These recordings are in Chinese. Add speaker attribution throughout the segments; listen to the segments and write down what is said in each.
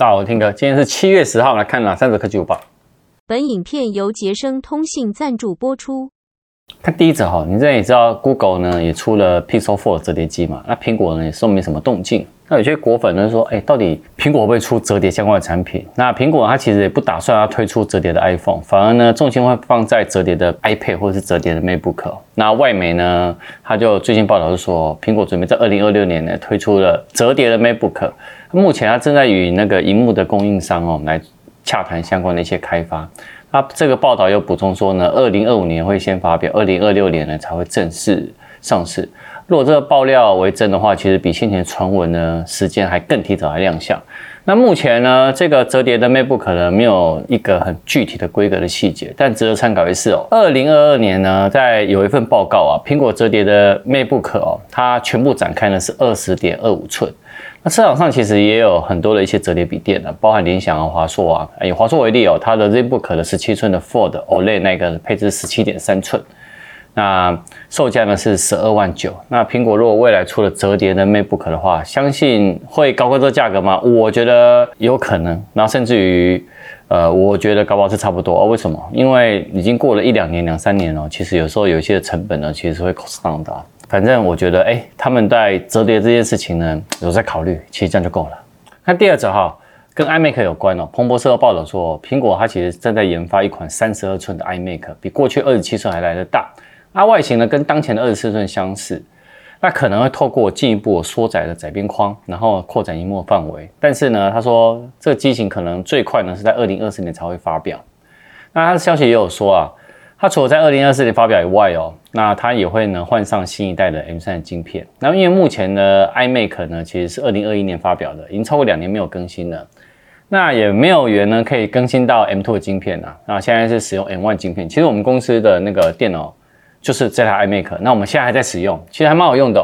Speaker 1: 大家好，我听哥，今天是七月十号，来看哪三则科技午报。
Speaker 2: 本影片由杰生通信赞助播出。
Speaker 1: 看第一则哈，你这也知道，Google 呢也出了 Pixel 4折叠机嘛，那苹果呢也说没什么动静。那有些果粉呢说，哎，到底苹果会不会出折叠相关的产品？那苹果它其实也不打算要推出折叠的 iPhone，反而呢重心会放在折叠的 iPad 或是折叠的 MacBook。那外媒呢，他就最近报道是说，苹果准备在二零二六年呢推出了折叠的 MacBook。目前它正在与那个荧幕的供应商哦来洽谈相关的一些开发。那这个报道又补充说呢，二零二五年会先发表，二零二六年呢才会正式上市。如果这个爆料为真的话，其实比先前传闻呢时间还更提早来亮相。那目前呢，这个折叠的 MacBook 可能没有一个很具体的规格的细节，但值得参考一次哦。二零二二年呢，在有一份报告啊，苹果折叠的 MacBook 哦，它全部展开呢是二十点二五寸。那市场上其实也有很多的一些折叠笔电的，包含联想啊、华硕啊。以华硕为例哦，它的 ZBook 的十七寸的 Fold OLED 那个配置十七点三寸。那售价呢是十二万九。那苹果如果未来出了折叠的 MacBook 的话，相信会高过这个价格吗？我觉得有可能。那甚至于，呃，我觉得搞不好是差不多。哦，为什么？因为已经过了一两年、两三年了，其实有时候有一些成本呢，其实会 cost down 的。反正我觉得，哎，他们在折叠这件事情呢，有在考虑，其实这样就够了。看第二则哈，跟 iMac 有关哦。彭博社报道说，苹果它其实正在研发一款三十二寸的 iMac，比过去二十七寸还来得大。它外形呢跟当前的二十四寸相似，那可能会透过进一步缩窄的窄边框，然后扩展萤幕范围。但是呢，他说这个机型可能最快呢是在二零二四年才会发表。那他的消息也有说啊，它除了在二零二四年发表以外哦，那它也会呢换上新一代的 M3 的晶片。那因为目前呢 iMac 呢其实是二零二一年发表的，已经超过两年没有更新了，那也没有缘呢可以更新到 M2 的晶片啊。那现在是使用 M1 晶片。其实我们公司的那个电脑。就是这台 iMac，那我们现在还在使用，其实还蛮好用的。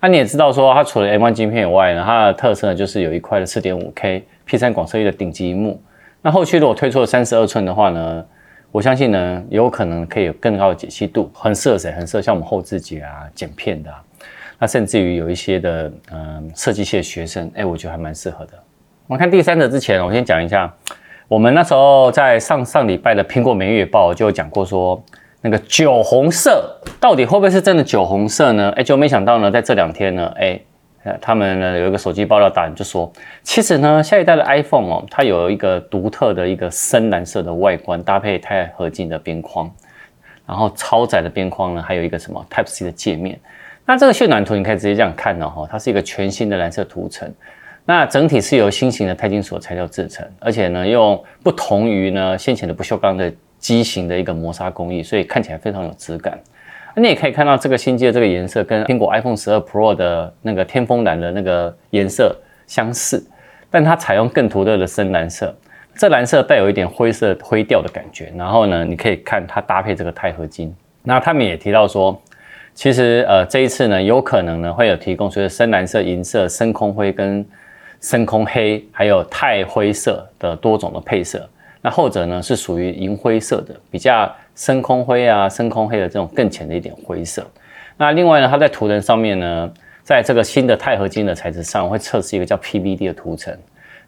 Speaker 1: 那你也知道说，它除了 M1 晶片以外呢，它的特色呢就是有一块的 4.5K P3 广色域的顶级萤幕。那后续如果推出了三十二寸的话呢，我相信呢有可能可以有更高的解析度，很适合谁？很适合像我们后制节啊、剪片的啊，那甚至于有一些的嗯设计系的学生，哎，我觉得还蛮适合的。我们看第三者之前，我先讲一下，我们那时候在上上礼拜的苹果每月报就讲过说。那个酒红色到底会不会是真的酒红色呢？哎，就没想到呢，在这两天呢，哎，他们呢有一个手机爆料达人就说，其实呢，下一代的 iPhone 哦，它有一个独特的一个深蓝色的外观，搭配钛合金的边框，然后超窄的边框呢，还有一个什么 Type C 的界面。那这个渲染图你可以直接这样看哦，哈，它是一个全新的蓝色涂层，那整体是由新型的钛金属材料制成，而且呢，用不同于呢先前的不锈钢的。机型的一个磨砂工艺，所以看起来非常有质感。那你也可以看到这个新机的这个颜色跟苹果 iPhone 十二 Pro 的那个天风蓝的那个颜色相似，但它采用更独特的深蓝色。这蓝色带有一点灰色灰调的感觉。然后呢，你可以看它搭配这个钛合金。那他们也提到说，其实呃这一次呢，有可能呢会有提供，所谓深蓝色、银色、深空灰跟深空黑，还有钛灰色的多种的配色。那后者呢是属于银灰色的，比较深空灰啊、深空黑的这种更浅的一点灰色。那另外呢，它在图层上面呢，在这个新的钛合金的材质上会测试一个叫 PVD 的涂层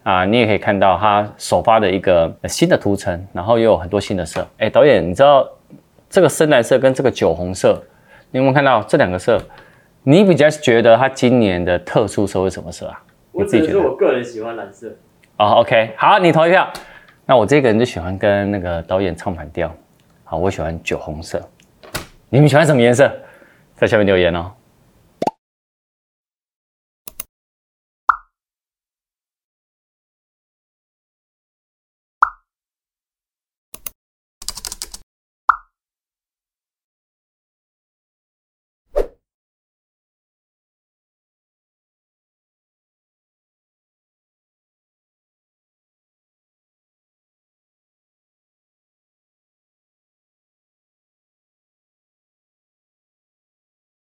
Speaker 1: 啊，你也可以看到它首发的一个新的涂层，然后又有很多新的色。哎，导演，你知道这个深蓝色跟这个酒红色，你有没有看到这两个色？你比较觉得它今年的特殊色是什么色啊？
Speaker 3: 我自己觉得，我个人喜欢蓝色。
Speaker 1: 哦，OK，好，你投一票。那我这个人就喜欢跟那个导演唱反调，好，我喜欢酒红色，你们喜欢什么颜色？在下面留言哦。